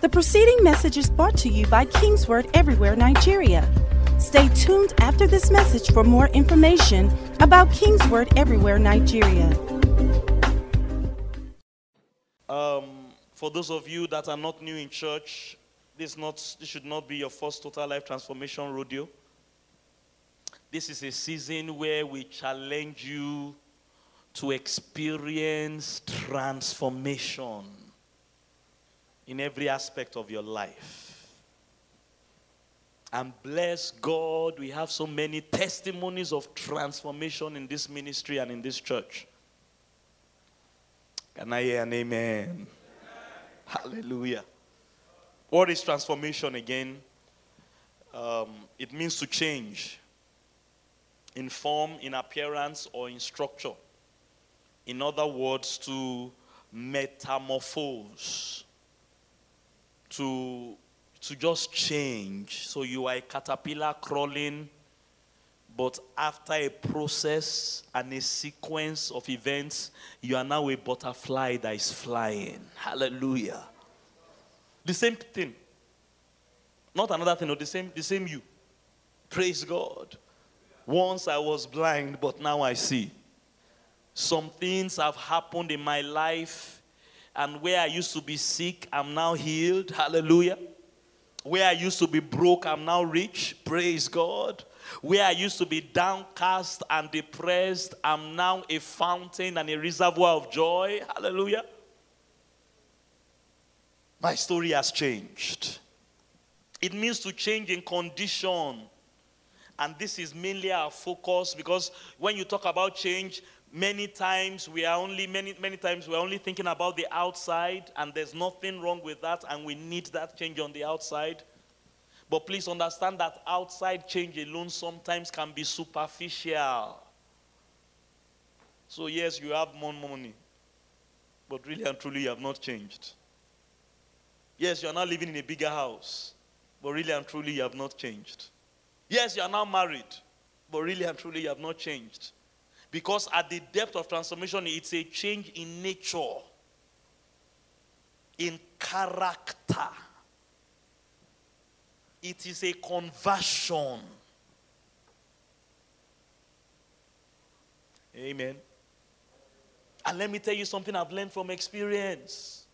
The preceding message is brought to you by Kingsword Everywhere Nigeria. Stay tuned after this message for more information about Kingsword Everywhere Nigeria. Um, for those of you that are not new in church, this, not, this should not be your first total life transformation rodeo. This is a season where we challenge you to experience transformation in every aspect of your life. And bless God, we have so many testimonies of transformation in this ministry and in this church. Can I hear an amen? amen. Hallelujah. What is transformation again? Um, it means to change in form, in appearance, or in structure. In other words, to metamorphose, to, to just change. So you are a caterpillar crawling, but after a process and a sequence of events, you are now a butterfly that is flying. Hallelujah. The same thing. Not another thing, no, the same, the same you. Praise God. Once I was blind, but now I see. Some things have happened in my life, and where I used to be sick, I'm now healed. Hallelujah. Where I used to be broke, I'm now rich. Praise God. Where I used to be downcast and depressed, I'm now a fountain and a reservoir of joy. Hallelujah. My story has changed. It means to change in condition. And this is mainly our focus because when you talk about change, many times we are only many many times we're only thinking about the outside and there's nothing wrong with that and we need that change on the outside. But please understand that outside change alone sometimes can be superficial. So yes you have more money but really and truly you have not changed. Yes you are now living in a bigger house but really and truly you have not changed. Yes you are now married but really and truly you have not changed because at the depth of transformation, it's a change in nature, in character. It is a conversion. Amen. And let me tell you something I've learned from experience.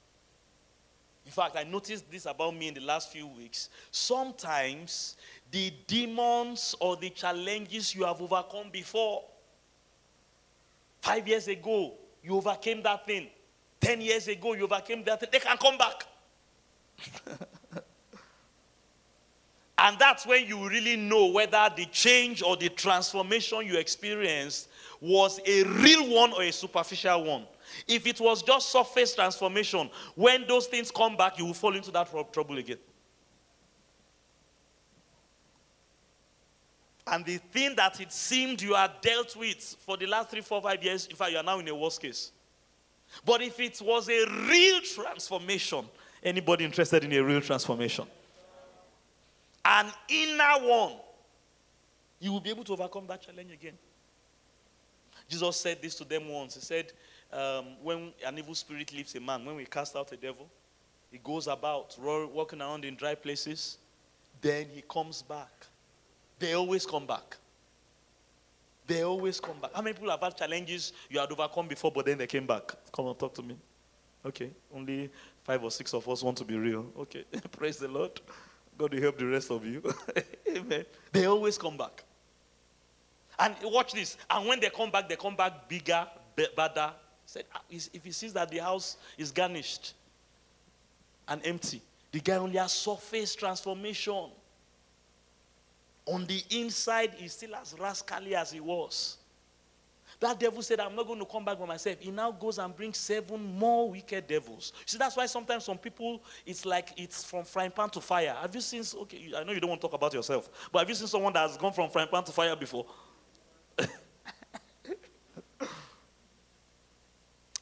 In fact, I noticed this about me in the last few weeks. Sometimes the demons or the challenges you have overcome before Five years ago, you overcame that thing. Ten years ago, you overcame that thing. They can come back. and that's when you really know whether the change or the transformation you experienced was a real one or a superficial one. If it was just surface transformation, when those things come back, you will fall into that trouble again. And the thing that it seemed you had dealt with for the last three, four, five years, in fact, you are now in a worse case. But if it was a real transformation, anybody interested in a real transformation? An inner one, you will be able to overcome that challenge again. Jesus said this to them once. He said, um, When an evil spirit leaves a man, when we cast out a devil, he goes about walking around in dry places, then he comes back they always come back. They always come back. How many people have had challenges you had overcome before, but then they came back? Come on, talk to me. Okay, only five or six of us want to be real. Okay, praise the Lord. God will help the rest of you. Amen. They always come back. And watch this. And when they come back, they come back bigger, better. Said, ah, if he sees that the house is garnished and empty, the guy only has surface transformation on the inside, he's still as rascally as he was. That devil said, I'm not going to come back by myself. He now goes and brings seven more wicked devils. See, that's why sometimes some people, it's like it's from frying pan to fire. Have you seen, okay, I know you don't want to talk about yourself, but have you seen someone that has gone from frying pan to fire before?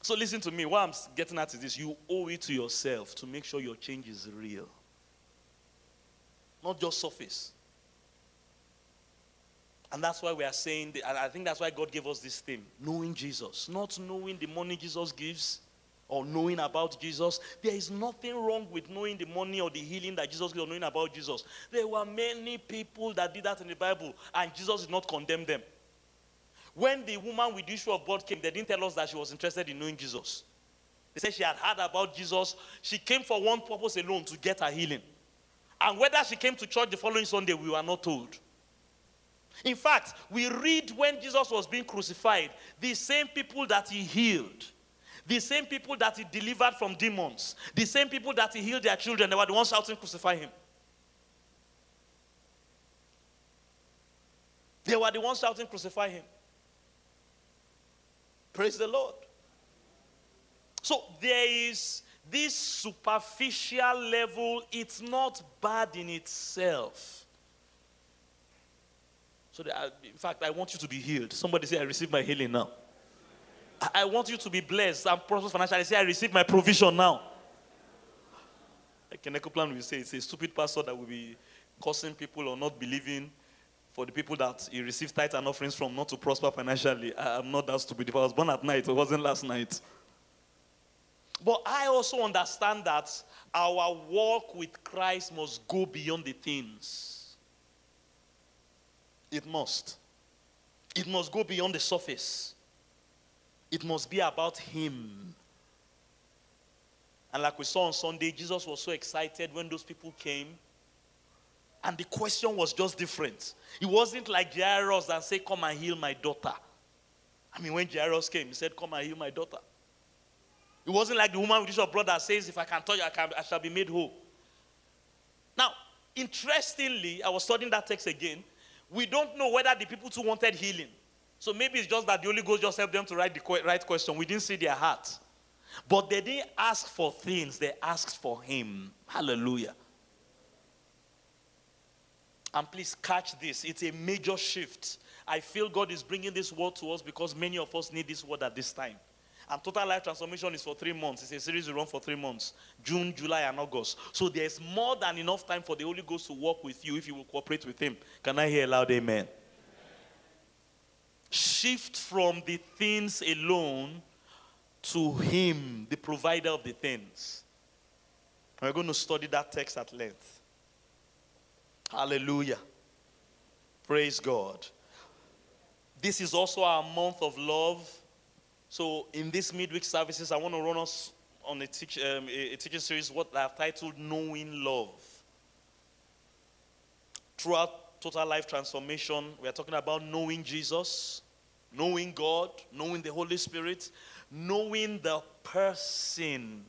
so listen to me. What I'm getting at is this you owe it to yourself to make sure your change is real, not just surface. And that's why we are saying, and I think that's why God gave us this theme knowing Jesus. Not knowing the money Jesus gives, or knowing about Jesus. There is nothing wrong with knowing the money or the healing that Jesus gave or knowing about Jesus. There were many people that did that in the Bible, and Jesus did not condemn them. When the woman with the issue of blood came, they didn't tell us that she was interested in knowing Jesus. They said she had heard about Jesus. She came for one purpose alone to get her healing. And whether she came to church the following Sunday, we were not told. In fact, we read when Jesus was being crucified, the same people that he healed, the same people that he delivered from demons, the same people that he healed their children, they were the ones shouting, Crucify him. They were the ones shouting, Crucify him. Praise the Lord. So there is this superficial level, it's not bad in itself. So, that, in fact, I want you to be healed. Somebody say, I receive my healing now. I want you to be blessed and prosperous financially. Say, I receive my provision now. Like Kenneth Copeland will say, it's a stupid pastor that will be causing people or not believing for the people that he receives tithes and offerings from not to prosper financially. I, am not that stupid. If I was born at night, it wasn't last night. But I also understand that our walk with Christ must go beyond the things. It must. It must go beyond the surface. It must be about Him. And like we saw on Sunday, Jesus was so excited when those people came and the question was just different. It wasn't like Jairus and say, Come and heal my daughter. I mean, when Jairus came, he said, Come and heal my daughter. It wasn't like the woman with your brother says, If I can touch you, I, can, I shall be made whole. Now, interestingly, I was studying that text again. We don't know whether the people too wanted healing. So maybe it's just that the Holy Ghost just helped them to write the right question. We didn't see their heart. But they didn't ask for things, they asked for Him. Hallelujah. And please catch this. It's a major shift. I feel God is bringing this word to us because many of us need this word at this time. And total life transformation is for three months. It's a series we run for three months June, July, and August. So there's more than enough time for the Holy Ghost to work with you if you will cooperate with Him. Can I hear a loud amen? amen. Shift from the things alone to Him, the provider of the things. We're going to study that text at length. Hallelujah. Praise God. This is also our month of love. So, in this midweek services, I want to run us on a, teach, um, a, teaching series what I've titled Knowing Love. Throughout total life transformation, we are talking about knowing Jesus, knowing God, knowing the Holy Spirit, knowing the person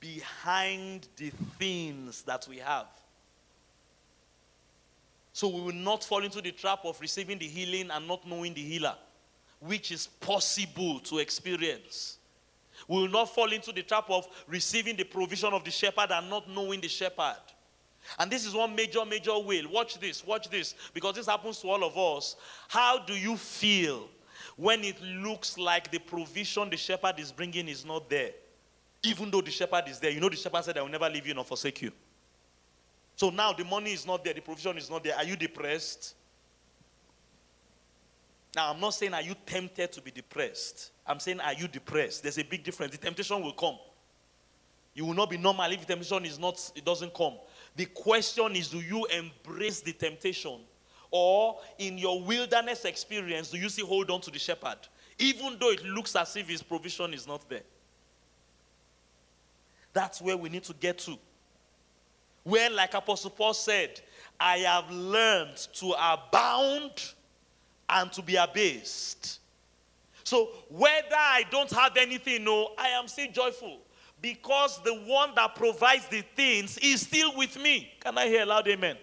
behind the things that we have. So we will not fall into the trap of receiving the healing and not knowing the healer, which is possible to experience. We will not fall into the trap of receiving the provision of the shepherd and not knowing the shepherd. And this is one major, major will. Watch this, watch this, because this happens to all of us. How do you feel when it looks like the provision the shepherd is bringing is not there? Even though the shepherd is there, you know the shepherd said, I will never leave you nor forsake you. So now the money is not there, the provision is not there. Are you depressed? Now, I'm not saying are you tempted to be depressed. I'm saying are you depressed? There's a big difference. The temptation will come. You will not be normal if the temptation is not, it doesn't come. The question is, do you embrace the temptation? Or in your wilderness experience, do you still hold on to the shepherd? Even though it looks as if his provision is not there. That's where we need to get to. Where, like Apostle Paul said, I have learned to abound and to be abased. So, whether I don't have anything, no, I am still joyful because the one that provides the things is still with me. Can I hear loud amen? amen?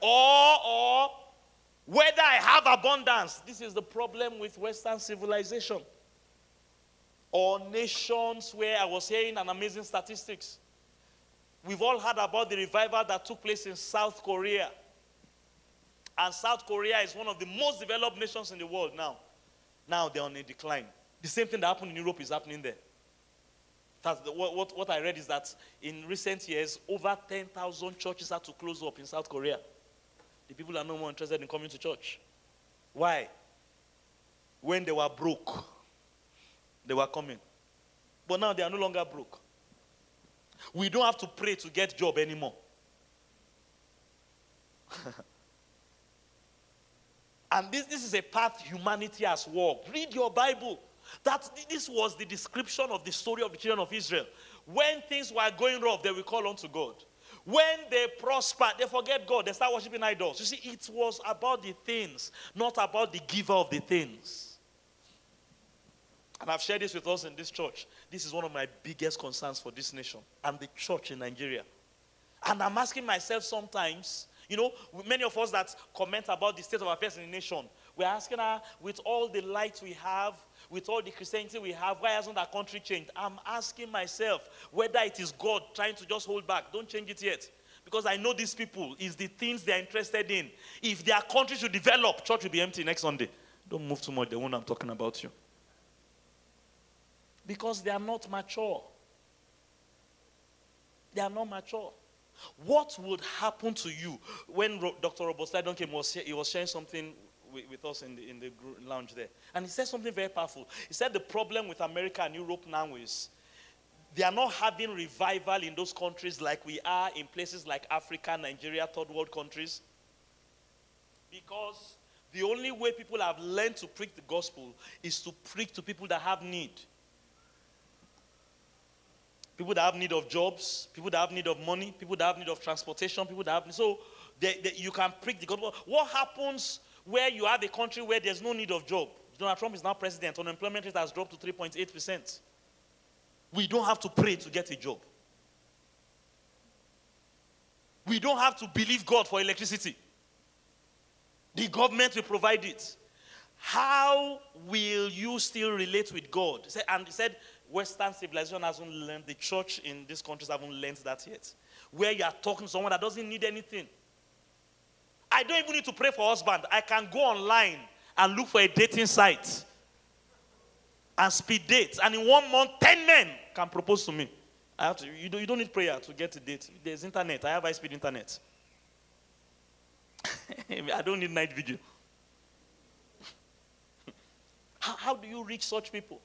Or, or, whether I have abundance, this is the problem with Western civilization or nations where I was hearing an amazing statistics We've all heard about the revival that took place in South Korea. And South Korea is one of the most developed nations in the world now. Now they're on a decline. The same thing that happened in Europe is happening there. The, what, what, I read is that in recent years, over 10,000 churches had to close up in South Korea. The people are no more interested in coming to church. Why? When they were broke, they were coming. But now they are no longer broke. We don't have to pray to get job anymore. and this, this is a path humanity has walked. Read your Bible. That this was the description of the story of the children of Israel. When things were going rough, they will call unto God. When they prosper, they forget God. They start worshiping idols. You see, it was about the things, not about the giver of the things. And I've shared this with us in this church. This is one of my biggest concerns for this nation and the church in Nigeria. And I'm asking myself sometimes, you know, many of us that comment about the state of affairs in the nation, we're asking her, with all the light we have, with all the Christianity we have, why hasn't our country changed? I'm asking myself whether it is God trying to just hold back. Don't change it yet. Because I know these people is the things they're interested in. If their country should develop, church will be empty next Sunday. Don't move too much, the one I'm talking about you. Because they are not mature. They are not mature. What would happen to you when Dr. Robert came? Was he was sharing something with, us in the, in the lounge there. And he said something very powerful. He said the problem with America and Europe now is they are not having revival in those countries like we are in places like Africa, Nigeria, third world countries. Because the only way people have learned to preach the gospel is to preach to people that have need. People that have need of jobs, people that have need of money, people that have need of transportation, people that have need. so they, they, you can preach the gospel. What happens where you have a country where there's no need of job. Donald Trump is now president. Unemployment rate has dropped to 3.8%. We don't have to pray to get a job. We don't have to believe God for electricity. The government will provide it. How will still relate with God? And he said, Western civilization hasn't learned, the church in these countries haven't learned that yet. Where you are talking to someone that doesn't need anything. I don't even need to pray for husband. I can go online and look for a dating site and speed dates. And in one month, 10 men can propose to me. I have to, you, don't, you don't need prayer to get a date. There's internet. I have high speed internet. I don't need night video. How, how do you reach such people?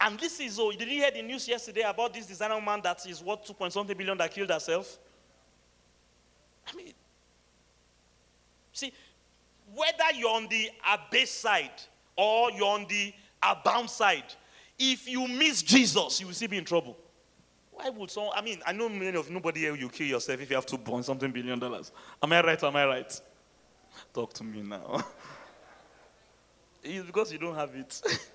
And this is, oh, did you hear the news yesterday about this designer man that is worth 2 point something billion that killed herself? I mean, See, whether you're on the abase side or you're on the abound side, if you miss Jesus, you will still be in trouble. Why would someone, I mean, I know many of nobody here you kill yourself if you have to burn something billion dollars. Am I right am I right? Talk to me now. it's because you don't have it.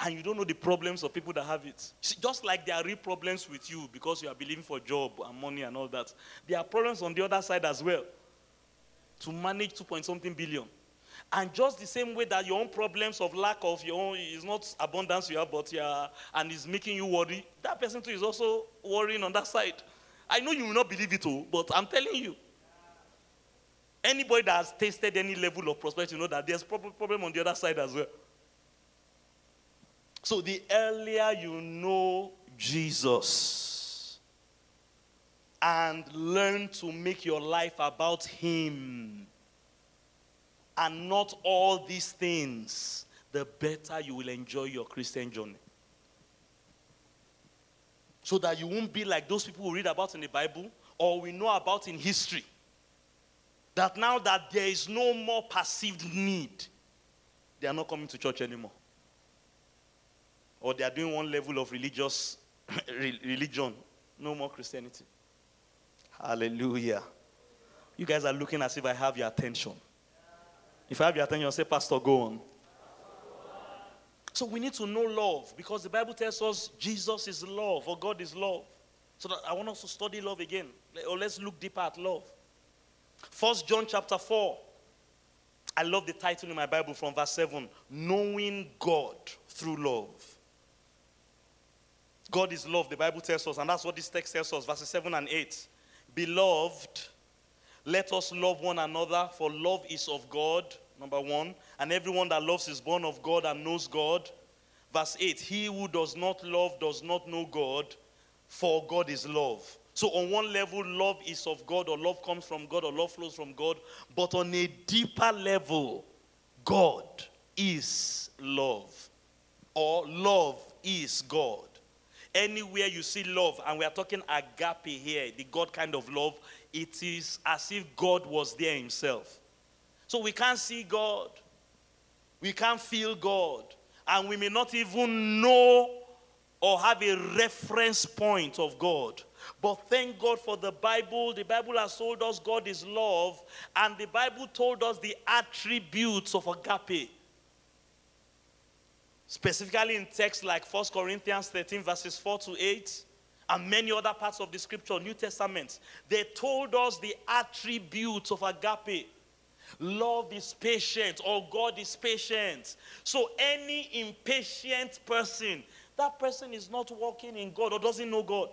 and you don't know the problems of people that have it. See, just like there are real problems with you because you are believing for job and money and all that, there are problems on the other side as well to manage 2 point something billion. And just the same way that your own problems of lack of your own is not abundance you have, but yeah, and is making you worry, that person too is also worrying on that side. I know you will not believe it all, but I'm telling you. Anybody that has tasted any level of prosperity, you know that there's problem on the other side as well. So the earlier you know Jesus, and learn to make your life about Him and not all these things, the better you will enjoy your Christian journey. So that you won't be like those people who read about in the Bible or we know about in history. That now that there is no more perceived need, they are not coming to church anymore. Or they are doing one level of religious religion, no more Christianity. Hallelujah. You guys are looking as if I have your attention. If I have your attention, say, Pastor, go on. So we need to know love because the Bible tells us Jesus is love or God is love. So I want us to study love again. Or let's look deeper at love. First John chapter 4. I love the title in my Bible from verse 7 Knowing God through love. God is love, the Bible tells us, and that's what this text tells us, verses 7 and 8. Beloved, let us love one another, for love is of God, number one. And everyone that loves is born of God and knows God. Verse 8 He who does not love does not know God, for God is love. So, on one level, love is of God, or love comes from God, or love flows from God. But on a deeper level, God is love, or love is God. Anywhere you see love, and we are talking agape here, the God kind of love, it is as if God was there himself. So we can't see God, we can't feel God, and we may not even know or have a reference point of God. But thank God for the Bible. The Bible has told us God is love, and the Bible told us the attributes of agape. Specifically in texts like 1 Corinthians 13, verses 4 to 8, and many other parts of the scripture, New Testament, they told us the attributes of agape. Love is patient, or God is patient. So, any impatient person, that person is not walking in God or doesn't know God.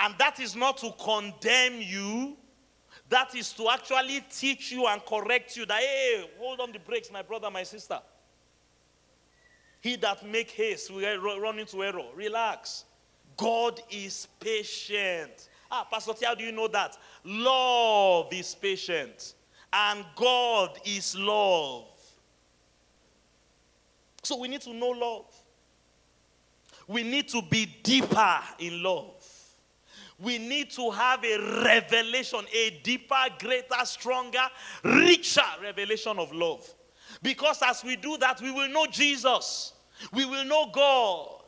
And that is not to condemn you, that is to actually teach you and correct you that, hey, hold on the brakes, my brother, my sister. He that make haste will run into error. Relax. God is patient. Ah, Pastor T, how do you know that? Love is patient. And God is love. So we need to know love. We need to be deeper in love. We need to have a revelation, a deeper, greater, stronger, richer revelation of love. Because as we do that, we will know Jesus, we will know God.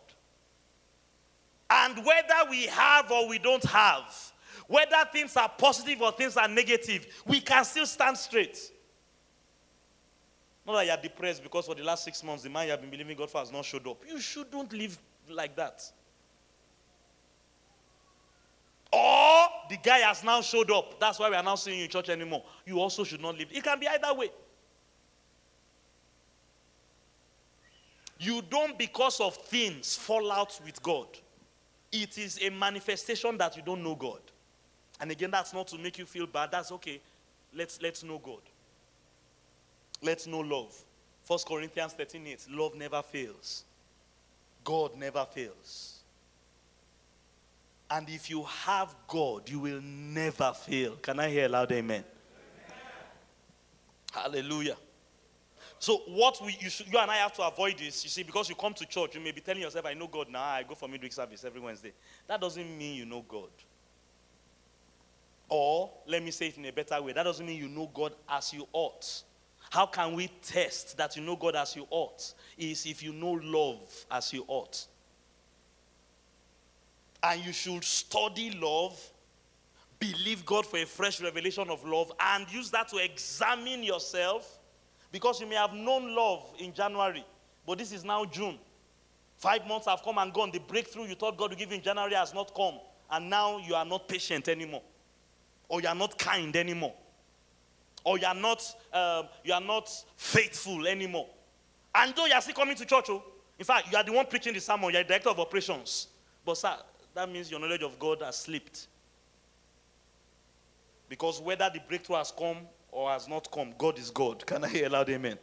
And whether we have or we don't have, whether things are positive or things are negative, we can still stand straight. Not that you are depressed because for the last six months, the man you have been believing God for has not showed up. You shouldn't live like that. Or the guy has now showed up. That's why we are now seeing you in church anymore. You also should not leave. It can be either way. You don't, because of things, fall out with God. It is a manifestation that you don't know God. And again, that's not to make you feel bad. That's okay. Let's, let's know God. Let's know love. 1 Corinthians 13 8. Love never fails. God never fails. And if you have God, you will never fail. Can I hear a loud amen? amen. Hallelujah. So what we, you, should, you and I have to avoid is, you see, because you come to church, you may be telling yourself, I know God now, I go for midweek service every Wednesday. That doesn't mean you know God. Or, let me say it in a better way, that doesn't mean you know God as you ought. How can we test that you know God as you ought? Is if you know love as you ought. And you should study love, believe God for a fresh revelation of love, and use that to examine yourself. Because you may have known love in January, but this is now June. Five months have come and gone. The breakthrough you thought God would give you in January has not come. And now you are not patient anymore. Or you are not kind anymore. Or you are not, uh, you are not faithful anymore. And though you are still coming to church, oh, in fact, you are the one preaching the sermon, you are the director of operations. But sir, that means your knowledge of God has slipped. Because whether the breakthrough has come or has not come, God is God. Can I hear loud amen? amen?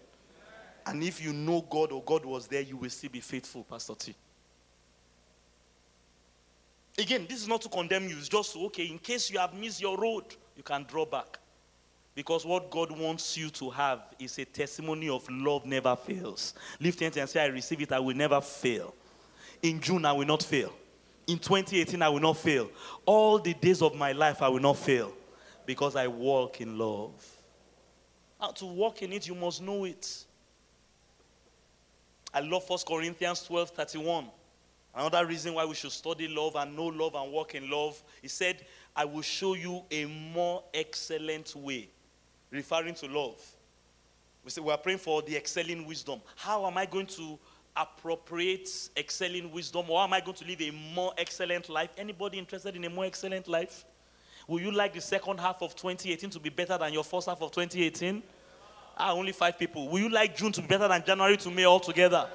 And if you know God or God was there, you will still be faithful, Pastor T. Again, this is not to condemn you. It's just okay, in case you have missed your road, you can draw back. Because what God wants you to have is a testimony of love never fails. Lift your hands and say, I receive it, I will never fail. In June, I will not fail. In 2018, I will not fail. All the days of my life, I will not fail because I walk in love. Now, to walk in it, you must know it. I love 1 Corinthians 12 31. Another reason why we should study love and know love and walk in love, he said, I will show you a more excellent way, referring to love. We say we are praying for the excelling wisdom. How am I going to appropriate excelling wisdom or am I going to live a more excellent life? Anybody interested in a more excellent life? Will you like the second half of 2018 to be better than your first half of 2018? Ah, only five people. Will you like June to be better than January to May altogether?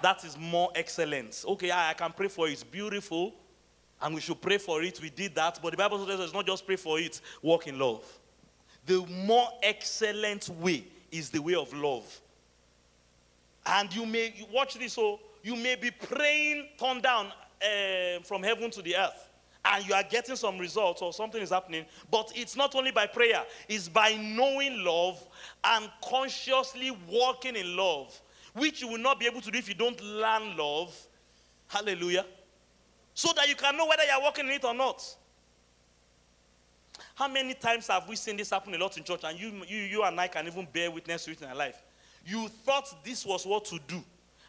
That is more excellence. Okay, I, I can pray for it. It's beautiful. And we should pray for it. We did that. But the Bible says it's not just pray for it, walk in love. The more excellent way is the way of love. And you may watch this, so you may be praying turn down uh, from heaven to the earth, and you are getting some results or something is happening. But it's not only by prayer, it's by knowing love and consciously walking in love. which you will not be able to do if you don't learn love. Hallelujah. So that you can know whether you're walking in it or not. How many times have we seen this happen a lot in church? And you, you, you and I can even bear witness to it in our life. You thought this was what to do.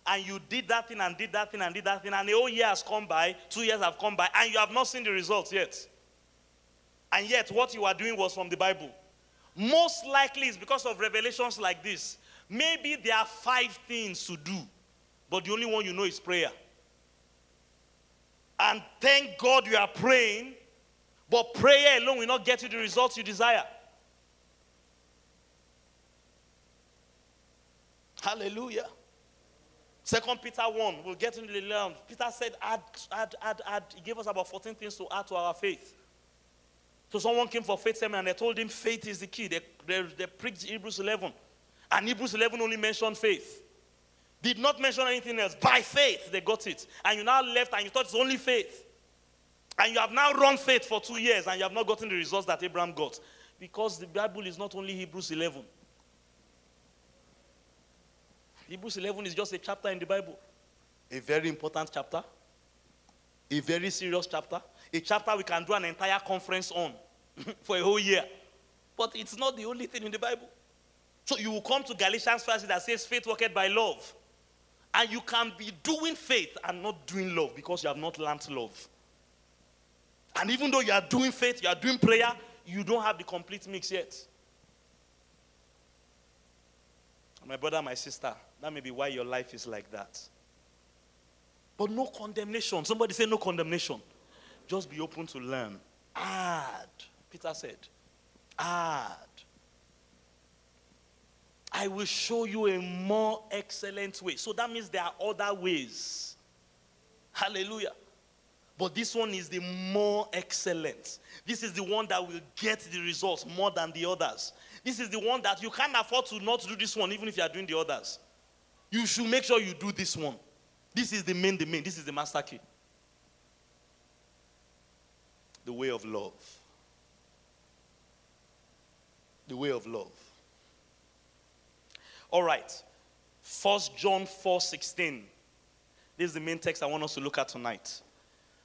And you did that thing and did that thing and did that thing. And the whole year has come by, two years have come by, and you have not seen the results yet. And yet, what you are doing was from the Bible. Most likely it's because of revelations like this. Maybe there are five things to do, but the only one you know is prayer. And thank God you are praying, but prayer alone will not get you the results you desire. Hallelujah. Second Peter 1, we'll get into the learn. Peter said, add, add, add, add. He gave us about 14 things to add to our faith. So someone came for faith seminar and they told him faith is the key. They, they, they preached Hebrews 11. And Hebrews 11 only mentioned faith. Did not mention anything else. By faith, they got it. And you now left and you thought it's only faith. And you have now run faith for two years and you have not gotten the results that Abraham got. Because the Bible is not only Hebrews 11. Hebrews 11 is just a chapter in the Bible. A very important chapter. A very serious chapter. A chapter we can do an entire conference on for a whole year. But it's not the only thing in the Bible. So you will come to Galatians 5 that says faith worketh by love. And you can be doing faith and not doing love because you have not learned love. And even though you are doing faith, you are doing prayer, you don't have the complete mix yet. My brother, my sister, that may be why your life is like that. But no condemnation. Somebody say no condemnation. Just be open to learn. Add. Peter said, add. I will show you a more excellent way. So that means there are other ways. Hallelujah. But this one is the more excellent. This is the one that will get the results more than the others. This is the one that you can't afford to not do this one, even if you are doing the others. You should make sure you do this one. This is the main, the main. This is the master key. The way of love. The way of love. All right. First John 4 16. This is the main text I want us to look at tonight.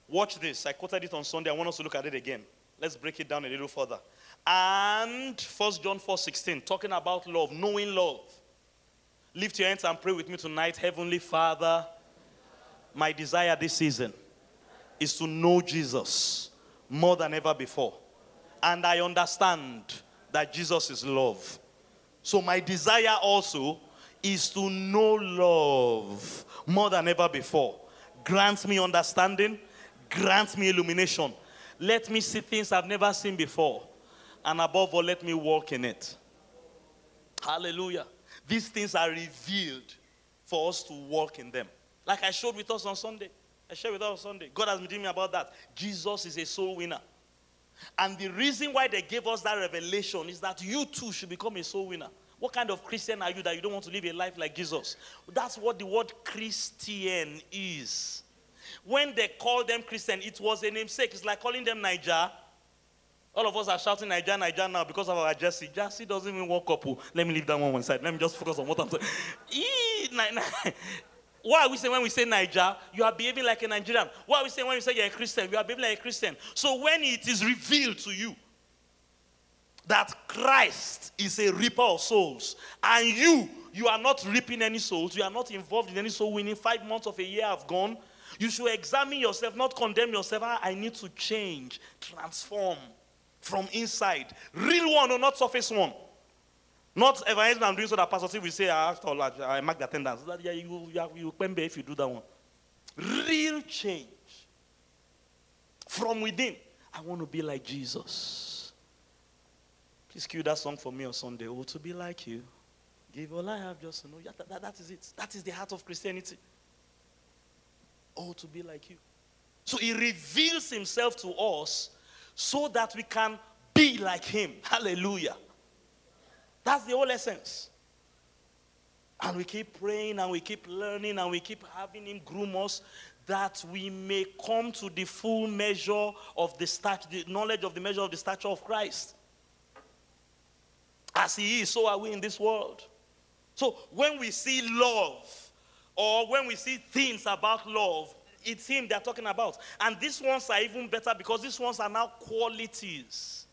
Watch this. I quoted it on Sunday. I want us to look at it again. Let's break it down a little further. And First John 4 16, talking about love, knowing love. Lift your hands and pray with me tonight. Heavenly Father, my desire this season is to know Jesus more than ever before. And I understand that Jesus is love. So my desire also is to know love more than ever before. Grant me understanding, grant me illumination. Let me see things I've never seen before. And above all, let me walk in it. Hallelujah. These things are revealed for us to walk in them. Like I showed with us on Sunday. I shared with us on Sunday. God has been telling me about that. Jesus is a soul winner. And the reason why they gave us that revelation is that you too should become a soul winner. What kind of Christian are you that you don't want to live a life like Jesus? That's what the word Christian is. When they called them Christian, it was a namesake. It's like calling them Naija. All of us are shouting Naija, Naija now because of our jersey. Jersey doesn't even walk up. Oh. Let me leave that one one side. Let me just focus on what I'm saying. What are we saying when we say Naija? You are behaving like a Nigerian. What are we saying when we say you're a Christian? You are behaving like a Christian. So when it is revealed to you that Christ is a reaper of souls, and you, you are not reaping any souls, you are not involved in any soul winning, five months of a year have gone, you should examine yourself, not condemn yourself. Ah, I need to change, transform from inside. Real one or not surface one. Not evangelism I'm doing so that Pastor Steve will say, I, after all, I mark the attendance. That, yeah, you, you, you pembe if you do that one. Real change. From within. I want to be like Jesus. Please cue that song for me on Sunday. Oh, to be like you. Give all I have just to know. Yeah, that, that, that is it. That is the heart of Christianity. Oh, to be like you. So he reveals himself to us so that we can be like him. Hallelujah. That's the whole essence. And we keep praying and we keep learning and we keep having him groom us that we may come to the full measure of the, stat- the knowledge of the measure of the stature of Christ. As he is, so are we in this world. So when we see love, or when we see things about love, it's him they're talking about. And these ones are even better because these ones are now qualities.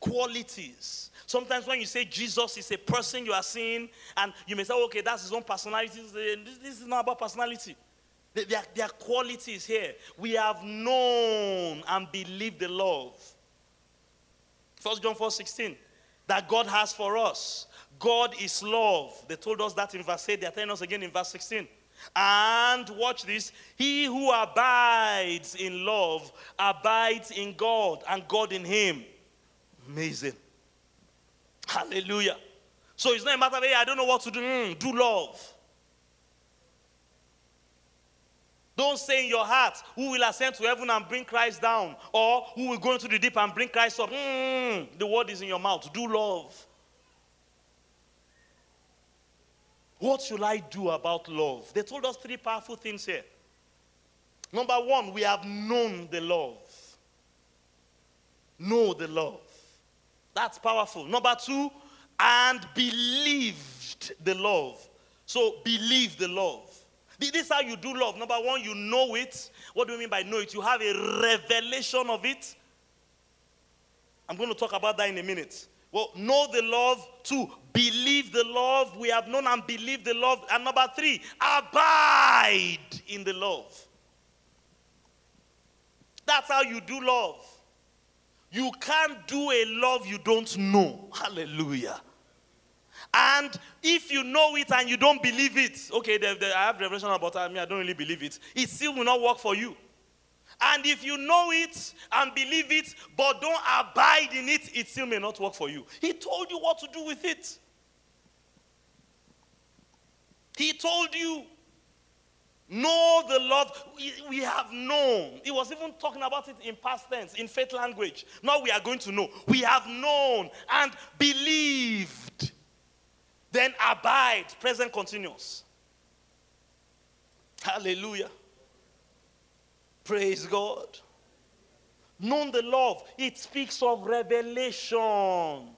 Qualities. Sometimes when you say Jesus is a person you are seeing, and you may say, okay, that's his own personality. This, is eh, not about personality. There are, there are qualities here. We have known and believed the love. First John 4 16, that God has for us. God is love. They told us that in verse 8. They're telling us again in verse 16. And watch this He who abides in love abides in God, and God in him. Amazing. Hallelujah. So it's not a matter of, hey, I don't know what to do. Mm, do love. Don't say in your heart, who will ascend to heaven and bring Christ down? Or who will go into the deep and bring Christ up? Mm, the word is in your mouth. Do love. What should I do about love? They told us three powerful things here. Number one, we have known the love. Know the love. That's powerful. Number two, and believed the love. So believe the love. This is how you do love. Number one, you know it. What do you mean by know it? You have a revelation of it. I'm going to talk about that in a minute. Well, know the love. Two, believe the love. We have known and believe the love. And number three, abide in the love. That's how you do love. You can't do a love you don't know. Hallelujah. And if you know it and you don't believe it, okay, I have revelation about I mean, I don't really believe it. It still will not work for you. And if you know it and believe it, but don't abide in it, it still may not work for you. He told you what to do with it. He told you. Know the love we have known. He was even talking about it in past tense, in faith language. Now we are going to know. We have known and believed. Then abide, present continuous. Hallelujah. Praise God. Known the love, it speaks of revelation.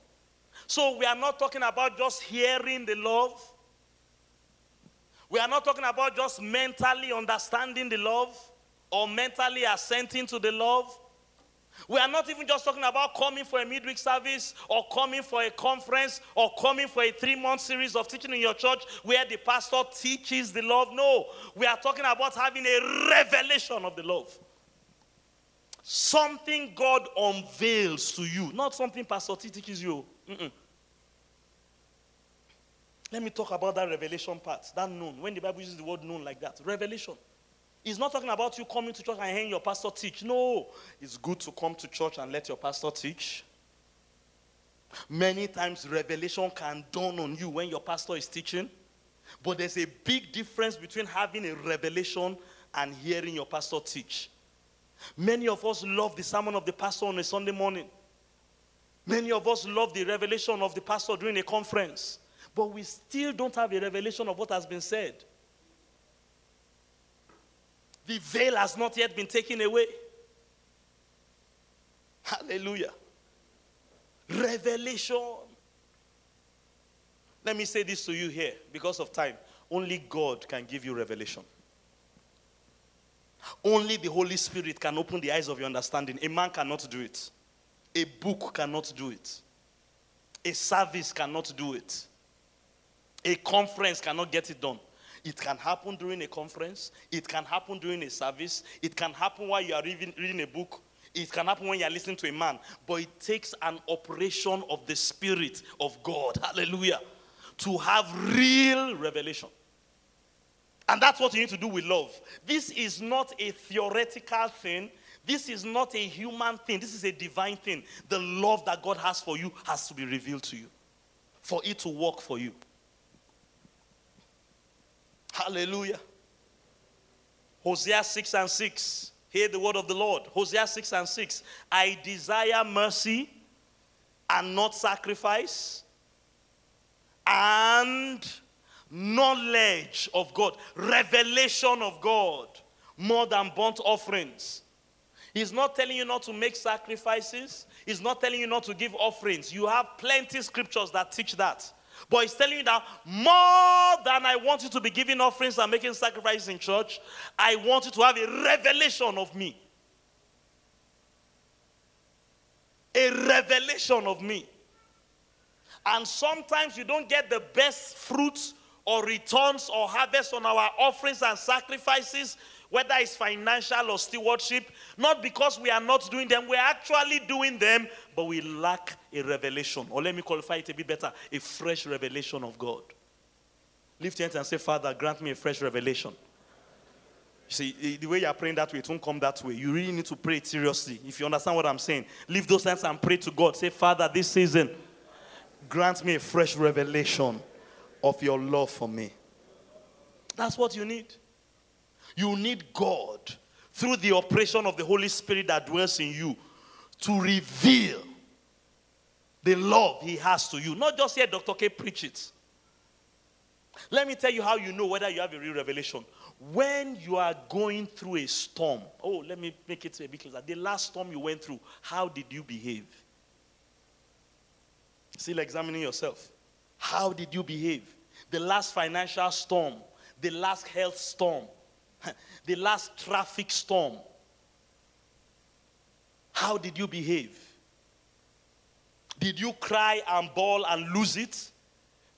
So we are not talking about just hearing the love. We are not talking about just mentally understanding the love or mentally assenting to the love. We are not even just talking about coming for a midweek service or coming for a conference or coming for a three month series of teaching in your church where the pastor teaches the love. No, we are talking about having a revelation of the love. Something God unveils to you, not something Pastor T teaches you. Mm-mm. Let me talk about that revelation part, that known. When the Bible uses the word known like that, revelation. It's not talking about you coming to church and hearing your pastor teach. No, it's good to come to church and let your pastor teach. Many times, revelation can dawn on you when your pastor is teaching. But there's a big difference between having a revelation and hearing your pastor teach. Many of us love the sermon of the pastor on a Sunday morning. Many of us love the revelation of the pastor during a conference. But we still don't have a revelation of what has been said. The veil has not yet been taken away. Hallelujah. Revelation. Let me say this to you here because of time. Only God can give you revelation. Only the Holy Spirit can open the eyes of your understanding. A man cannot do it. A book cannot do it. A service cannot do it. A conference cannot get it done. It can happen during a conference. It can happen during a service. It can happen while you are reading, reading a book. It can happen when you are listening to a man. But it takes an operation of the Spirit of God. Hallelujah. To have real revelation. And that's what you need to do with love. This is not a theoretical thing. This is not a human thing. This is a divine thing. The love that God has for you has to be revealed to you for it to work for you. Hallelujah. Hosea 6 and 6. Hear the word of the Lord. Hosea 6 and 6. I desire mercy and not sacrifice, and knowledge of God, revelation of God, more than burnt offerings. He's not telling you not to make sacrifices. He's not telling you not to give offerings. You have plenty scriptures that teach that. But he's telling you that more than I want you to be giving offerings and making sacrifices in church, I want you to have a revelation of me. A revelation of me. And sometimes you don't get the best fruits or returns or harvest on our offerings and sacrifices, whether it's financial or stewardship, not because we are not doing them, we're actually doing them, but we lack a revelation. Or let me qualify it a bit better a fresh revelation of God. Lift your hands and say, Father, grant me a fresh revelation. See, the way you are praying that way, it won't come that way. You really need to pray it seriously. If you understand what I'm saying, lift those hands and pray to God. Say, Father, this season, grant me a fresh revelation of your love for me. That's what you need. You need God through the operation of the Holy Spirit that dwells in you to reveal the love He has to you. Not just hear Dr. K preach it. Let me tell you how you know whether you have a real revelation. When you are going through a storm, oh, let me make it a bit closer. The last storm you went through, how did you behave? Still examining yourself. How did you behave? The last financial storm, the last health storm, the last traffic storm. How did you behave? Did you cry and bawl and lose it?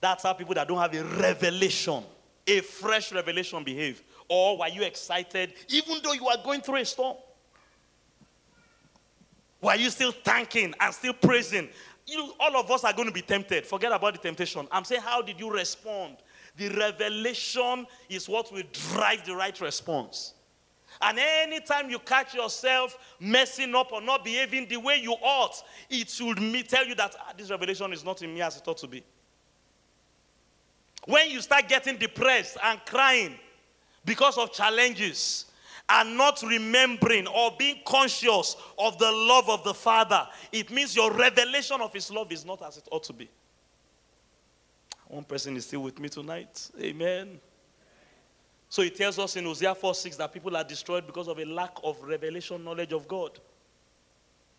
That's how people that don't have a revelation, a fresh revelation behave. Or were you excited even though you are going through a storm? Were you still thanking and still praising you, all of us are going to be tempted. Forget about the temptation. I'm saying, how did you respond? The revelation is what will drive the right response. And anytime you catch yourself messing up or not behaving the way you ought, it should tell you that ah, this revelation is not in me as it ought to be. When you start getting depressed and crying because of challenges, and not remembering or being conscious of the love of the Father, it means your revelation of His love is not as it ought to be. One person is still with me tonight. Amen. So it tells us in Hosea 4 6 that people are destroyed because of a lack of revelation knowledge of God.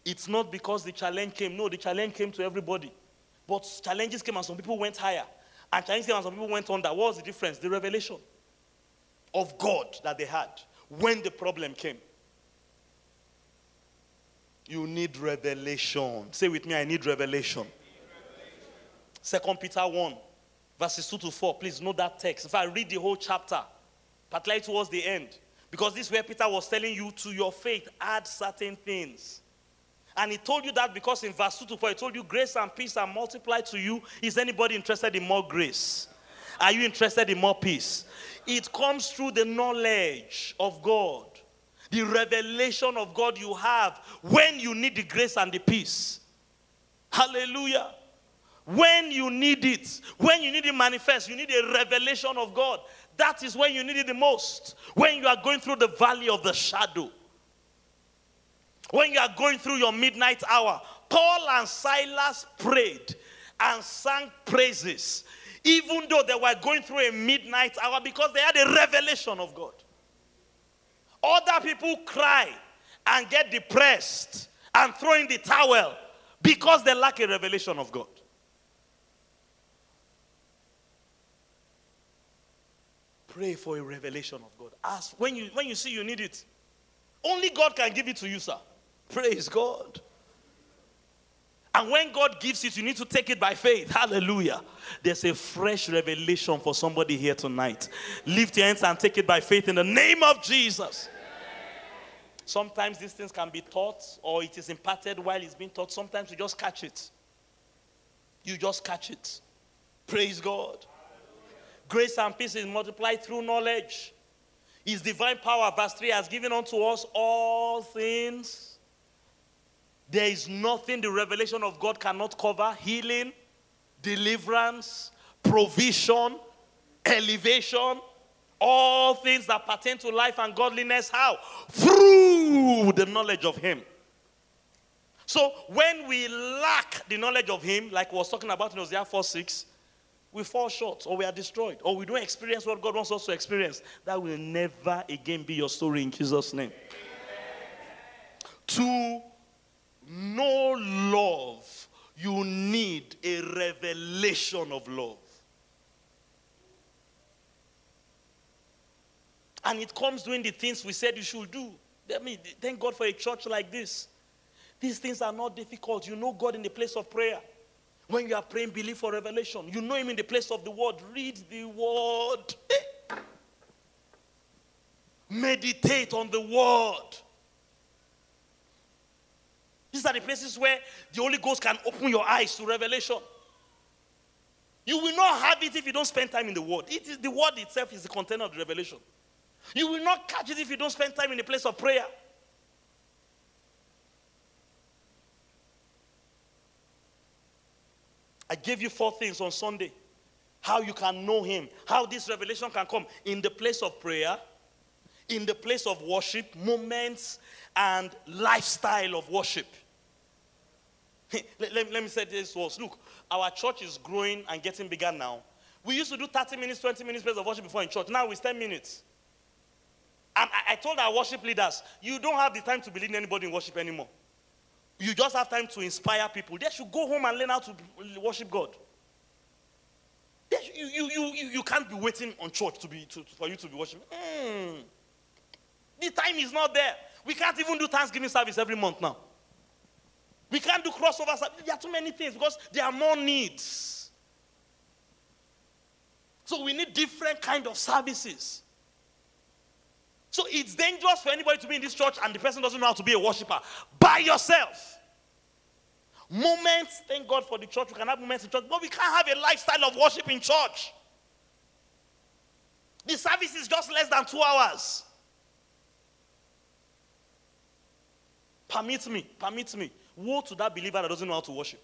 It's not because the challenge came. No, the challenge came to everybody. But challenges came and some people went higher. And challenges came and some people went under. What was the difference? The revelation of God that they had when the problem came. You need revelation. Say with me, I need revelation. Second Peter 1, verses 2 to 4. Please note that text. If I read the whole chapter, particularly towards the end, because this is where Peter was telling you to your faith, add certain things. And he told you that because in verse 2 to 4, he told you grace and peace are multiplied to you. Is anybody interested in more grace? Are you interested in more peace? It comes through the knowledge of God, the revelation of God you have when you need the grace and the peace. Hallelujah. When you need it, when you need it manifest, you need a revelation of God. That is when you need it the most. When you are going through the valley of the shadow. When you are going through your midnight hour. Paul and Silas prayed and sang praises even though they were going through a midnight hour because they had a revelation of God. Other people cry and get depressed and throw in the towel because they lack a revelation of God. Pray for a revelation of God. Ask when you when you see you need it. Only God can give it to you, sir. Praise God. And when God gives it, you need to take it by faith. Hallelujah. There's a fresh revelation for somebody here tonight. Lift your hands and take it by faith in the name of Jesus. Sometimes these things can be taught or it is imparted while it's being taught. Sometimes you just catch it. You just catch it. Praise God. Grace and peace is multiplied through knowledge. His divine power, verse 3, has given unto us all things there is nothing the revelation of God cannot cover healing, deliverance, provision, elevation, all things that pertain to life and godliness. How? Through the knowledge of Him. So when we lack the knowledge of Him, like we was talking about in Hosea 4 6, we fall short or we are destroyed or we don't experience what God wants us to experience. That will never again be your story in Jesus' name. To know love, You need a revelation of love. And it comes doing the things we said you should do. I mean, thank God for a church like this. These things are not difficult. You know God in the place of prayer. When you are praying, believe for revelation. You know Him in the place of the word. Read the word. Eh? Meditate on the word. These are the places where the Holy Ghost can open your eyes to revelation. You will not have it if you don't spend time in the Word. It is the Word itself is the container of the revelation. You will not catch it if you don't spend time in the place of prayer. I gave you four things on Sunday. How you can know Him, how this revelation can come in the place of prayer, in the place of worship, moments and lifestyle of worship. let, let, let, me say this was look, our church is growing and getting bigger now. We used to do 30 minutes, 20 minutes place of worship before in church. Now it's 10 minutes. And I, I told our worship leaders, you don't have the time to believe in anybody in worship anymore. You just have time to inspire people. They should go home and learn how to worship God. you, you, you, you can't be waiting on church to be, to, for you to be worshiping. Mm. The time is not there. We can't even do Thanksgiving service every month now. We can't do crossover service. There are too many things because there are more needs. So we need different kind of services. So it's dangerous for anybody to be in this church and the person doesn't know how to be a worshiper. By yourself. Moments, thank God for the church. We can have moments in church, but we can't have a lifestyle of worship in church. The service is just less than two hours. Permit me, permit me. Woe to that believer that doesn't know how to worship.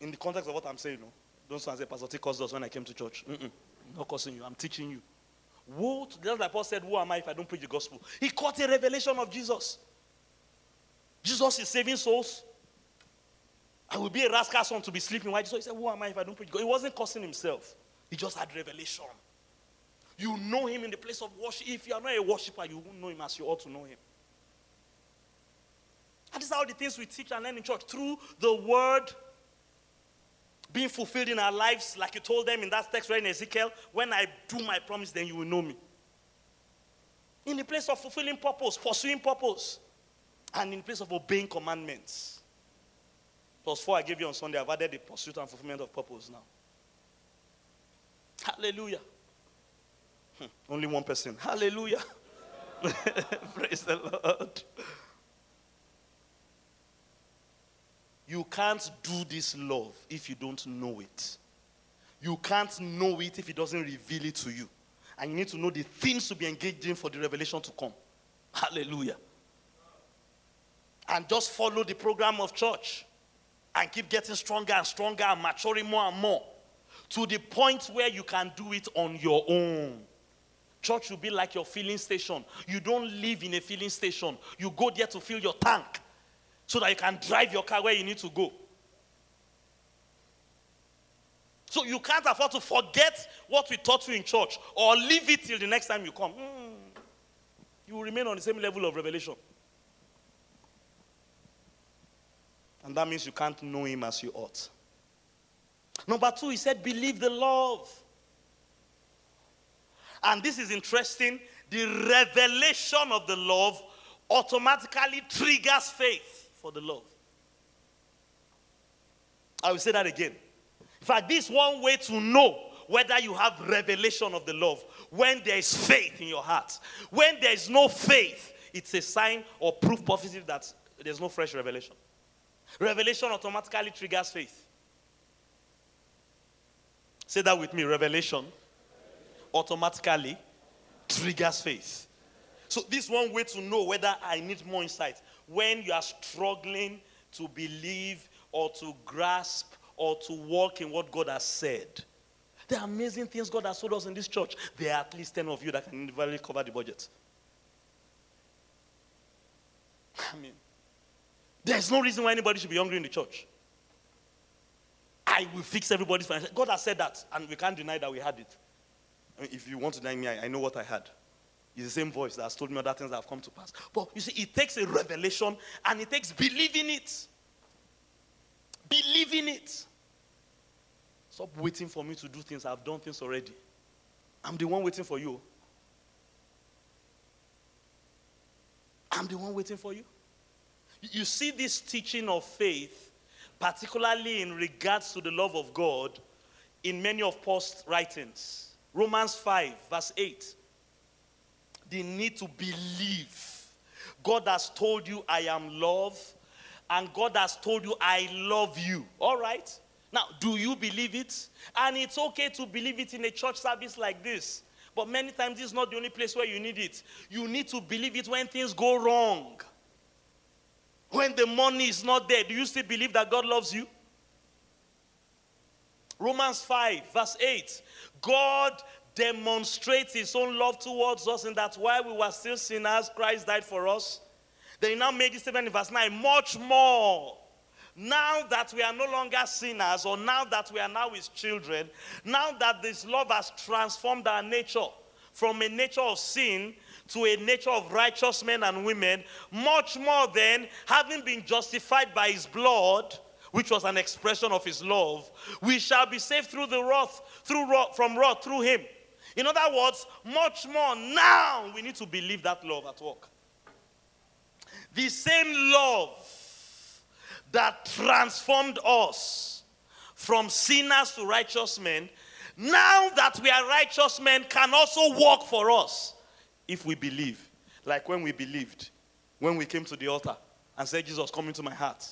In the context of what I'm saying, no. Don't say, Pastor T caused us when I came to church. Mm-mm. Not cursing you, I'm teaching you. To, just like Paul said, Who am I if I don't preach the gospel? He caught a revelation of Jesus. Jesus is saving souls. I will be a rascal son to be sleeping Why? Jesus. He said, Who am I if I don't preach God? He wasn't cursing himself. He just had revelation. You know him in the place of worship. If you are not a worshiper, you won't know him as you ought to know him. These are all the things we teach and learn in church through the word being fulfilled in our lives, like you told them in that text right in Ezekiel, when I do my promise, then you will know me. In the place of fulfilling purpose, pursuing purpose, and in place of obeying commandments. Plus four I gave you on Sunday, I've added the pursuit and fulfillment of purpose now. Hallelujah. Hmm, only one person. Hallelujah. Praise the Lord. You can't do this love if you don't know it. You can't know it if it doesn't reveal it to you. And you need to know the things to be engaged in for the revelation to come. Hallelujah. And just follow the program of church and keep getting stronger and stronger and maturing more and more to the point where you can do it on your own. Church will be like your filling station. You don't live in a filling station, you go there to fill your tank so that you can drive your car where you need to go. So you can't afford to forget what we taught you in church or leave it till the next time you come. Mm. You will remain on the same level of revelation. And that means you can't know him as you ought. Number two, he said, believe the love. And this is interesting. The revelation of the love automatically triggers faith for the love. I will say that again. In fact, this one way to know whether you have revelation of the love when there is faith in your heart. When there is no faith, it's a sign or proof positive that there's no fresh revelation. Revelation automatically triggers faith. Say that with me. Revelation automatically triggers faith. So, this one way to know whether I need more insight when you are struggling to believe or to grasp or to walk in what God has said. There are amazing things God has told us in this church. There are at least 10 of you that can individually cover the budget. I mean, there's no reason why anybody should be hungry in the church. I will fix everybody's financial. God has said that, and we can't deny that we had it. I mean, if you want to deny me, I, I know what I had. It's the same voice that has told me other things that have come to pass. But you see, it takes a revelation and it takes believing it. Believe in it. Stop waiting for me to do things. I've done things already. I'm the one waiting for you. I'm the one waiting for you. You see this teaching of faith, particularly in regards to the love of God, in many of Paul's writings. Romans 5, verse 8. They need to believe. God has told you, I am love, and God has told you, I love you. All right? Now, do you believe it? And it's okay to believe it in a church service like this. But many times, is not the only place where you need it. You need to believe it when things go wrong. When the money is not there, do you still believe that God loves you? Romans 5, verse 8. God demonstrates his own love towards us and that's why we were still sinners, Christ died for us. Then he now made this statement in verse 9 much more. Now that we are no longer sinners, or now that we are now his children, now that this love has transformed our nature from a nature of sin to a nature of righteous men and women, much more than having been justified by his blood, which was an expression of his love, we shall be saved through the wrath, through wrath, from wrath through him. In other words, much more now we need to believe that love at work. The same love that transformed us from sinners to righteous men, now that we are righteous men, can also work for us if we believe. Like when we believed, when we came to the altar and said, Jesus, come into my heart.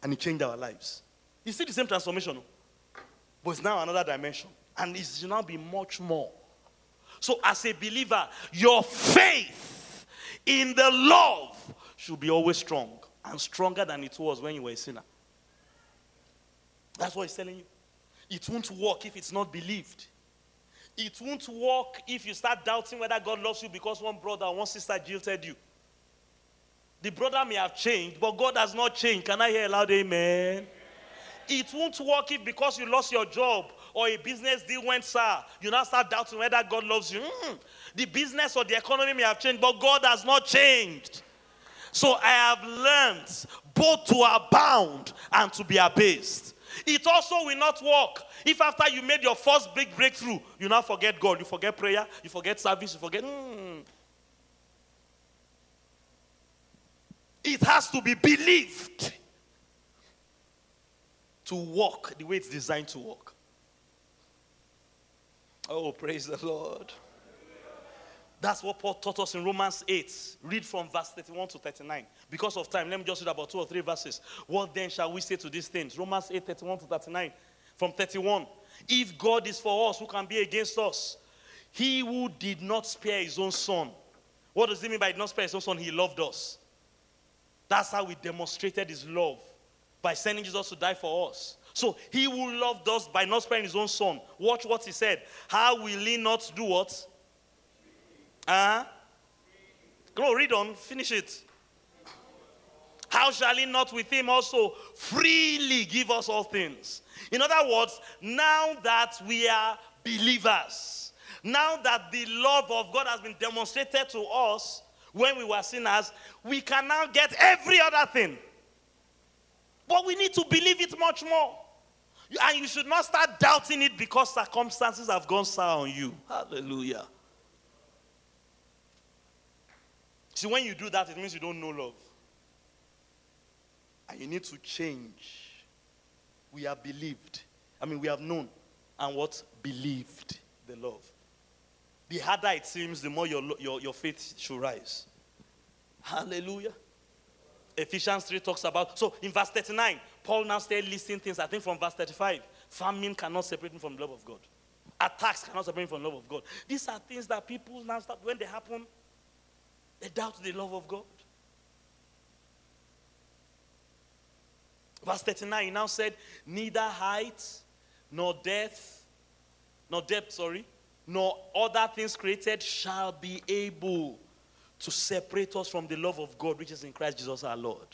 And he changed our lives. You see the same transformation, oh? but it's now another dimension. And it should now be much more. So, as a believer, your faith in the love should be always strong and stronger than it was when you were a sinner. That's what he's telling you. It won't work if it's not believed. It won't work if you start doubting whether God loves you because one brother or one sister jilted you. The brother may have changed, but God has not changed. Can I hear a loud amen? It won't work if because you lost your job or a business deal went sour, you now start doubting whether God loves you. Mm, the business or the economy may have changed, but God has not changed. So I have learned both to abound and to be abased. It also will not work if after you made your first big breakthrough, you now forget God, you forget prayer, you forget service, you forget. Mm. It has to be believed to work the way it's designed to work. Oh, praise the Lord. That's what Paul taught us in Romans 8. Read from verse 31 to 39. Because of time, let me just read about two or three verses. What then shall we say to these things? Romans 8, 31 to 39. From 31. If God is for us, who can be against us? He who did not spare his own son. What does he mean by did not spare his own son? He loved us. That's how we demonstrated his love by sending Jesus to die for us. So he who loved us by not sparing his own son. Watch what he said. How will he not do what? Uh-huh. Go, read on, finish it. How shall he not with him also freely give us all things? In other words, now that we are believers, now that the love of God has been demonstrated to us when we were sinners, we can now get every other thing. But we need to believe it much more. And you should not start doubting it because circumstances have gone sour on you. Hallelujah. See, when you do that, it means you don't know love. And you need to change. We have believed. I mean, we have known. And what? Believed the love. The harder it seems, the more your, your, your faith should rise. Hallelujah. Ephesians 3 talks about. So in verse 39, Paul now started listing things. I think from verse 35, famine cannot separate me from the love of God. Attacks cannot separate me from the love of God. These are things that people now start, when they happen, they doubt the love of God. Verse 39, he now said, Neither height, nor death, nor depth, sorry, nor other things created shall be able to separate us from the love of God which is in Christ Jesus our Lord.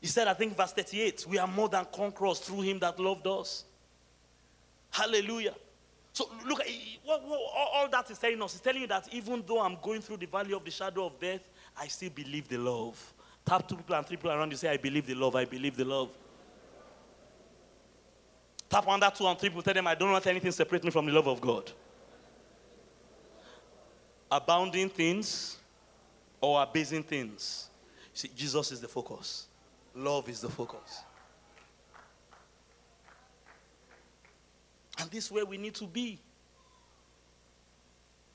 He said, I think verse 38, we are more than conquerors through him that loved us. Hallelujah. So look, all that is telling us is telling you that even though I'm going through the valley of the shadow of death, I still believe the love. Tap two people and three people around you say, I believe the love, I believe the love. Tap on that two and three people. Tell them, I don't want anything separate me from the love of God. Abounding things or abasing things. See, Jesus is the focus. Love is the focus. And this is where we need to be.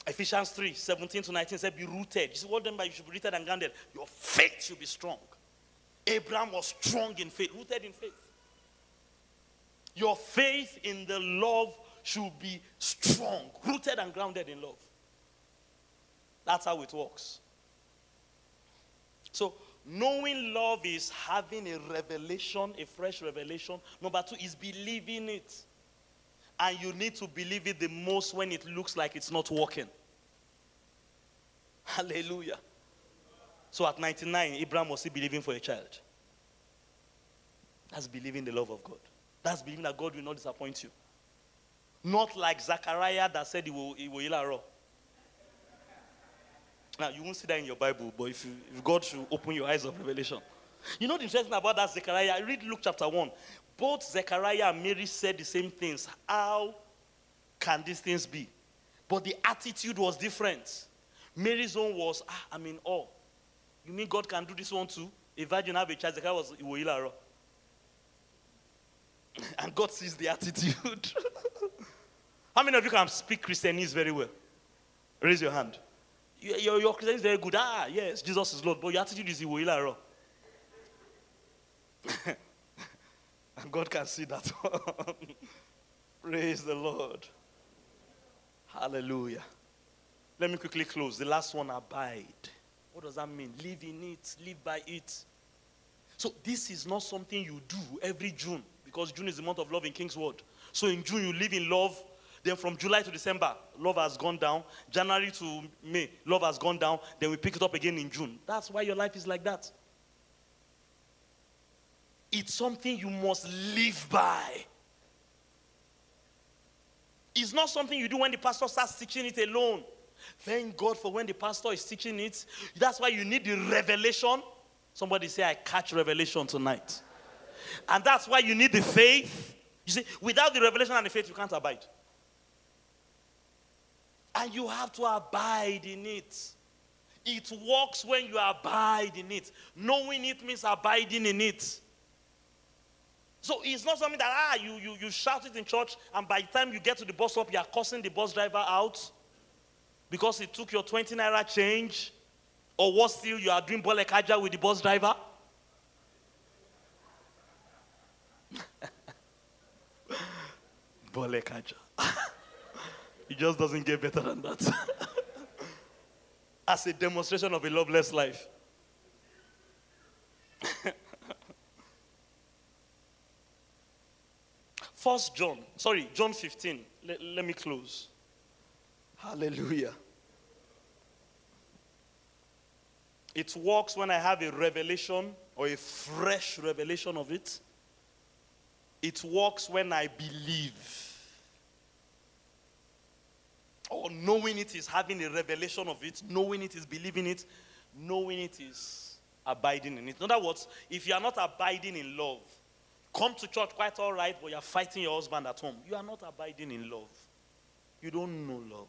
Ephesians 3 17 to 19 said, Be rooted. You see, what them by you should be rooted and grounded. Your faith should be strong. Abraham was strong in faith, rooted in faith. Your faith in the love should be strong, rooted and grounded in love. That's how it works. So, knowing love is having a revelation, a fresh revelation. Number two is believing it. And you need to believe it the most when it looks like it's not working. Hallelujah. So at 99, Abraham was still believing for a child. That's believing the love of God. That's believing that God will not disappoint you. Not like Zachariah that said he will, he will. Now, you won't see that in your Bible, but if, you, if God should open your eyes of revelation. You know the interesting about that Zechariah? Read Luke chapter 1. Both Zechariah and Mary said the same things. How can these things be? But the attitude was different. Mary's own was, ah, I'm in awe. You mean God can do this one too? A virgin have a child, Zechariah was Iwoilaro. And God sees the attitude. How many of you can speak Christianese very well? Raise your hand. Your, your Christianese is very good. Ah, yes, Jesus is Lord. But your attitude is Iwoilaro. and God can see that Praise the Lord. Hallelujah. Let me quickly close. The last one, abide. What does that mean? Live in it, live by it. So, this is not something you do every June because June is the month of love in Kingsword. So, in June, you live in love. Then, from July to December, love has gone down. January to May, love has gone down. Then, we pick it up again in June. That's why your life is like that. It's something you must live by. It's not something you do when the pastor starts teaching it alone. Thank God for when the pastor is teaching it. That's why you need the revelation. Somebody say, I catch revelation tonight. And that's why you need the faith. You see, without the revelation and the faith, you can't abide. And you have to abide in it. It works when you abide in it. Knowing it means abiding in it. So it's not something that ah you, you you shout it in church, and by the time you get to the bus stop, you are cursing the bus driver out because he took your 20 naira change, or what still you are doing bolekaja with the bus driver. bolekaja. it just doesn't get better than that. As a demonstration of a loveless life. First John, sorry, John 15. Let, let me close. Hallelujah. It works when I have a revelation or a fresh revelation of it. It works when I believe. Or knowing it is having a revelation of it, knowing it is believing it, knowing it is abiding in it. In other words, if you are not abiding in love, Come to church quite all right, but you're fighting your husband at home. You are not abiding in love. You don't know love.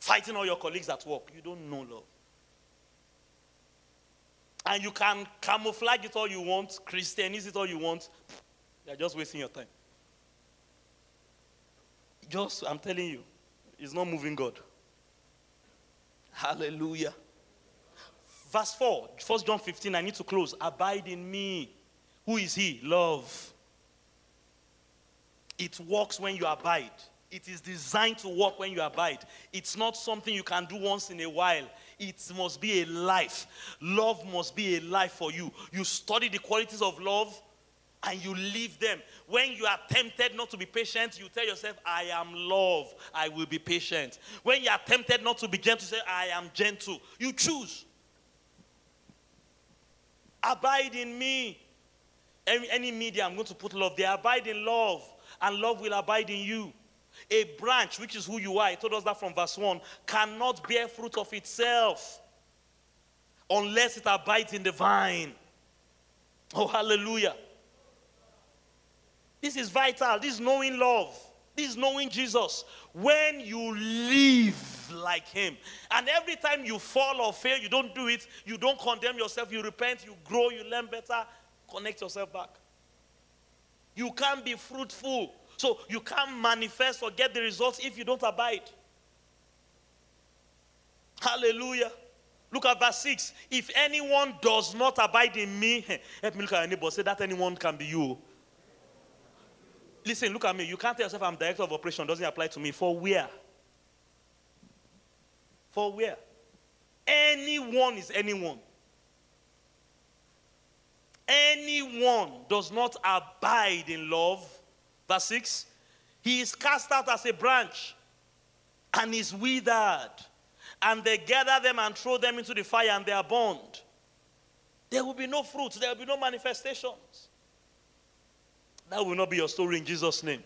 Fighting all your colleagues at work. You don't know love. And you can camouflage it all you want, Christianize it all you want. You're just wasting your time. Just, I'm telling you, it's not moving God. Hallelujah. Verse 4, 1 John 15, I need to close. Abide in me. Who is he? Love. It works when you abide. It is designed to work when you abide. It's not something you can do once in a while. It must be a life. Love must be a life for you. You study the qualities of love and you leave them. When you are tempted not to be patient, you tell yourself, I am love. I will be patient. When you are tempted not to be gentle, say, I am gentle. You choose. Abide in me. Any, any media, I'm going to put love. They abide in love, and love will abide in you. A branch, which is who you are, he told us that from verse 1, cannot bear fruit of itself unless it abides in the vine. Oh, hallelujah. This is vital. This is knowing love. This is knowing Jesus. When you live like Him, and every time you fall or fail, you don't do it, you don't condemn yourself, you repent, you grow, you learn better, connect yourself back. You can't be fruitful. So you can't manifest or get the results if you don't abide. Hallelujah. Look at verse 6. If anyone does not abide in me, help me look at neighbor. Say that anyone can be you. Listen, look at me. You can't tell yourself I'm director of operation. Doesn't apply to me. For where? For where? Anyone is anyone. Anyone does not abide in love. Verse 6. He is cast out as a branch and is withered and they gather them and throw them into the fire and they are burned. There will be no fruit, there will be no manifestations. That will not be your story in Jesus' name.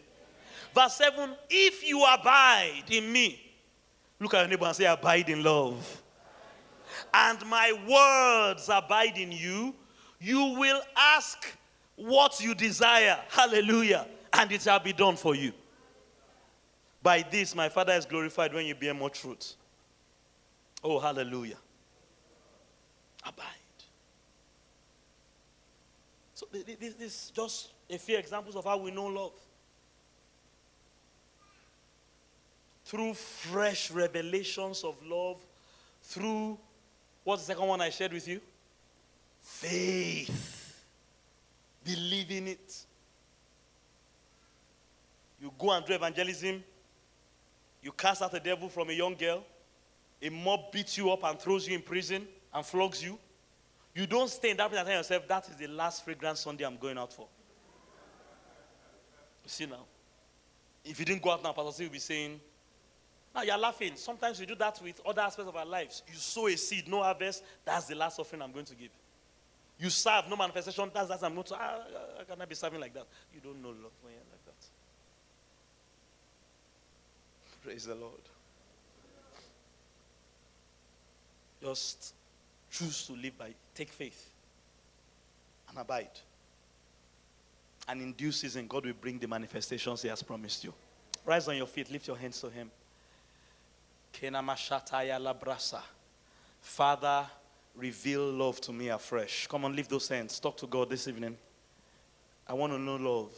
Verse 7 If you abide in me, look at your neighbor and say, Abide in love. And my words abide in you, you will ask what you desire. Hallelujah. And it shall be done for you. By this, my Father is glorified when you bear more truth. Oh, hallelujah. Abide. So, this is just a few examples of how we know love. Through fresh revelations of love, through what's the second one I shared with you? Faith. Believing it. You go and do evangelism, you cast out the devil from a young girl, a mob beats you up and throws you in prison and flogs you, you don't stay in that place and tell yourself, that is the last fragrant Sunday I'm going out for. You see now? If you didn't go out now, Pastor C will be saying, now you're laughing. Sometimes we do that with other aspects of our lives. You sow a seed, no harvest, that's the last offering I'm going to give. You serve, no manifestation, that's that I'm going to, ah, I cannot be serving like that. You don't know love when you're like that. Praise the Lord. Just choose to live by, take faith and abide. And in due season, God will bring the manifestations He has promised you. Rise on your feet, lift your hands to Him. Father, reveal love to me afresh. Come on, lift those hands. Talk to God this evening. I want to know love.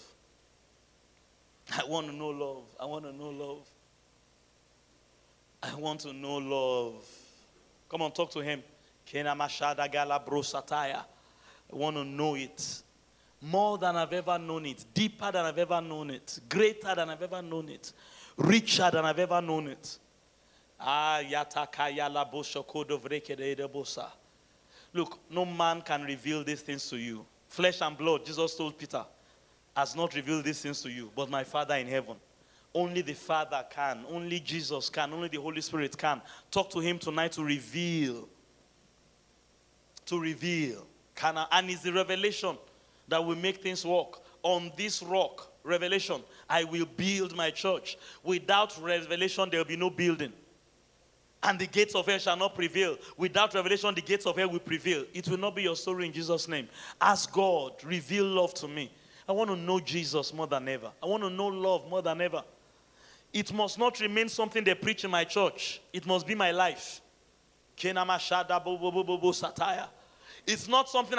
I want to know love. I want to know love. I want to know love. Come on, talk to him. I want to know it more than I've ever known it, deeper than I've ever known it, greater than I've ever known it, richer than I've ever known it. Ah. Look, no man can reveal these things to you. Flesh and blood, Jesus told Peter, has not revealed these things to you, but my Father in heaven. Only the Father can. Only Jesus can. Only the Holy Spirit can. Talk to Him tonight to reveal. To reveal. Can I, and it's the revelation that will make things work. On this rock, revelation, I will build my church. Without revelation, there will be no building. And the gates of hell shall not prevail. Without revelation, the gates of hell will prevail. It will not be your story in Jesus' name. Ask God, reveal love to me. I want to know Jesus more than ever. I want to know love more than ever. It must not remain something they preach in my church. It must be my life. It's not something.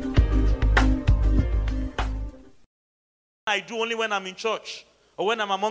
I do only when I'm in church or when I'm among